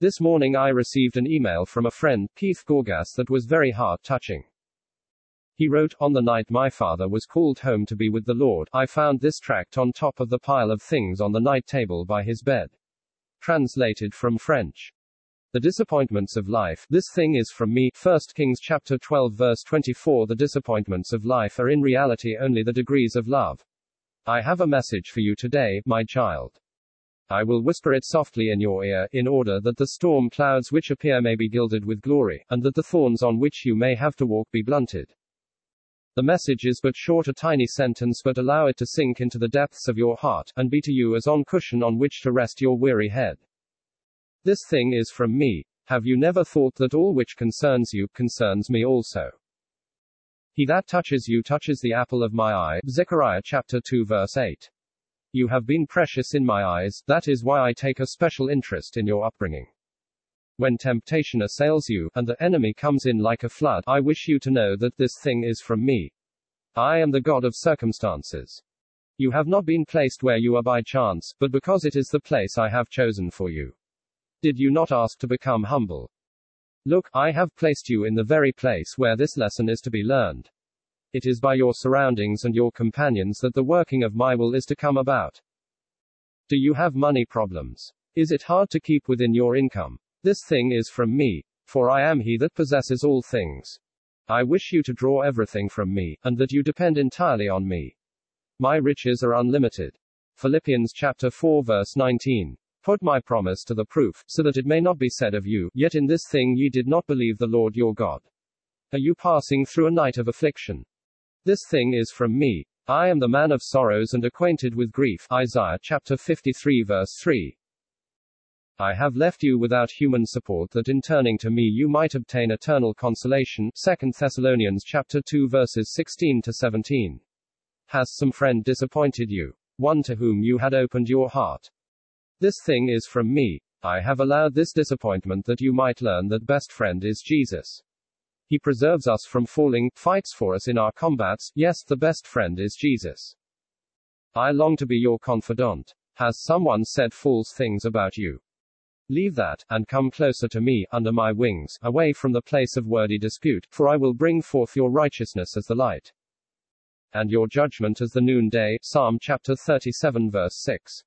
This morning I received an email from a friend, Keith Gorgas, that was very heart touching. He wrote, On the night my father was called home to be with the Lord, I found this tract on top of the pile of things on the night table by his bed. Translated from French. The disappointments of life. This thing is from me. 1 Kings chapter 12 verse 24. The disappointments of life are in reality only the degrees of love. I have a message for you today, my child. I will whisper it softly in your ear, in order that the storm clouds which appear may be gilded with glory, and that the thorns on which you may have to walk be blunted. The message is but short a tiny sentence but allow it to sink into the depths of your heart, and be to you as on cushion on which to rest your weary head. This thing is from me. Have you never thought that all which concerns you, concerns me also? He that touches you touches the apple of my eye. Zechariah chapter 2 verse 8. You have been precious in my eyes, that is why I take a special interest in your upbringing. When temptation assails you, and the enemy comes in like a flood, I wish you to know that this thing is from me. I am the God of circumstances. You have not been placed where you are by chance, but because it is the place I have chosen for you. Did you not ask to become humble? Look, I have placed you in the very place where this lesson is to be learned. It is by your surroundings and your companions that the working of my will is to come about. Do you have money problems? Is it hard to keep within your income? This thing is from me, for I am he that possesses all things. I wish you to draw everything from me, and that you depend entirely on me. My riches are unlimited. Philippians chapter 4 verse 19. Put my promise to the proof, so that it may not be said of you, Yet in this thing ye did not believe the Lord your God. Are you passing through a night of affliction? This thing is from me. I am the man of sorrows and acquainted with grief. Isaiah chapter 53 verse 3. I have left you without human support that in turning to me you might obtain eternal consolation. 2 Thessalonians chapter 2 verses 16 to 17. Has some friend disappointed you? One to whom you had opened your heart? This thing is from me. I have allowed this disappointment that you might learn that best friend is Jesus. He preserves us from falling, fights for us in our combats. Yes, the best friend is Jesus. I long to be your confidant. Has someone said false things about you? Leave that, and come closer to me, under my wings, away from the place of wordy dispute, for I will bring forth your righteousness as the light, and your judgment as the noonday. Psalm chapter 37 verse 6.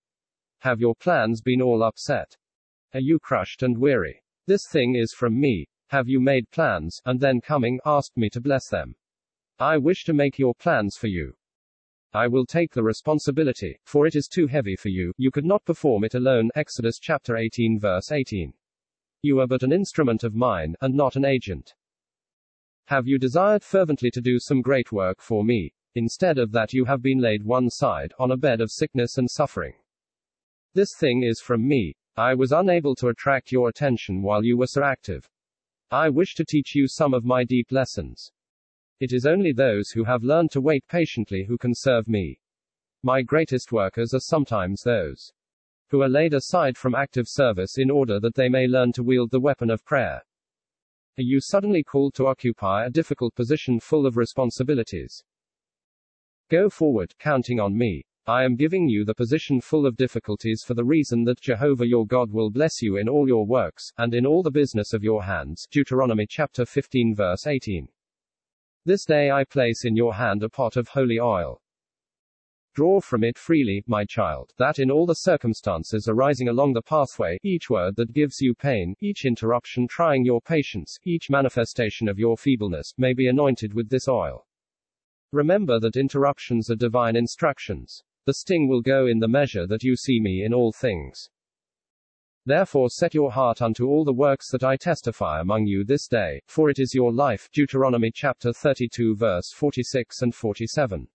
Have your plans been all upset? Are you crushed and weary? This thing is from me. Have you made plans, and then coming, asked me to bless them? I wish to make your plans for you. I will take the responsibility, for it is too heavy for you, you could not perform it alone. Exodus chapter 18 verse 18. You are but an instrument of mine, and not an agent. Have you desired fervently to do some great work for me? Instead of that, you have been laid one side, on a bed of sickness and suffering. This thing is from me. I was unable to attract your attention while you were so active. I wish to teach you some of my deep lessons. It is only those who have learned to wait patiently who can serve me. My greatest workers are sometimes those who are laid aside from active service in order that they may learn to wield the weapon of prayer. Are you suddenly called to occupy a difficult position full of responsibilities? Go forward, counting on me. I am giving you the position full of difficulties for the reason that Jehovah your God will bless you in all your works, and in all the business of your hands. Deuteronomy chapter 15 verse 18. This day I place in your hand a pot of holy oil. Draw from it freely, my child, that in all the circumstances arising along the pathway, each word that gives you pain, each interruption trying your patience, each manifestation of your feebleness, may be anointed with this oil. Remember that interruptions are divine instructions. The sting will go in the measure that you see me in all things. Therefore set your heart unto all the works that I testify among you this day, for it is your life. Deuteronomy chapter 32 verse 46 and 47.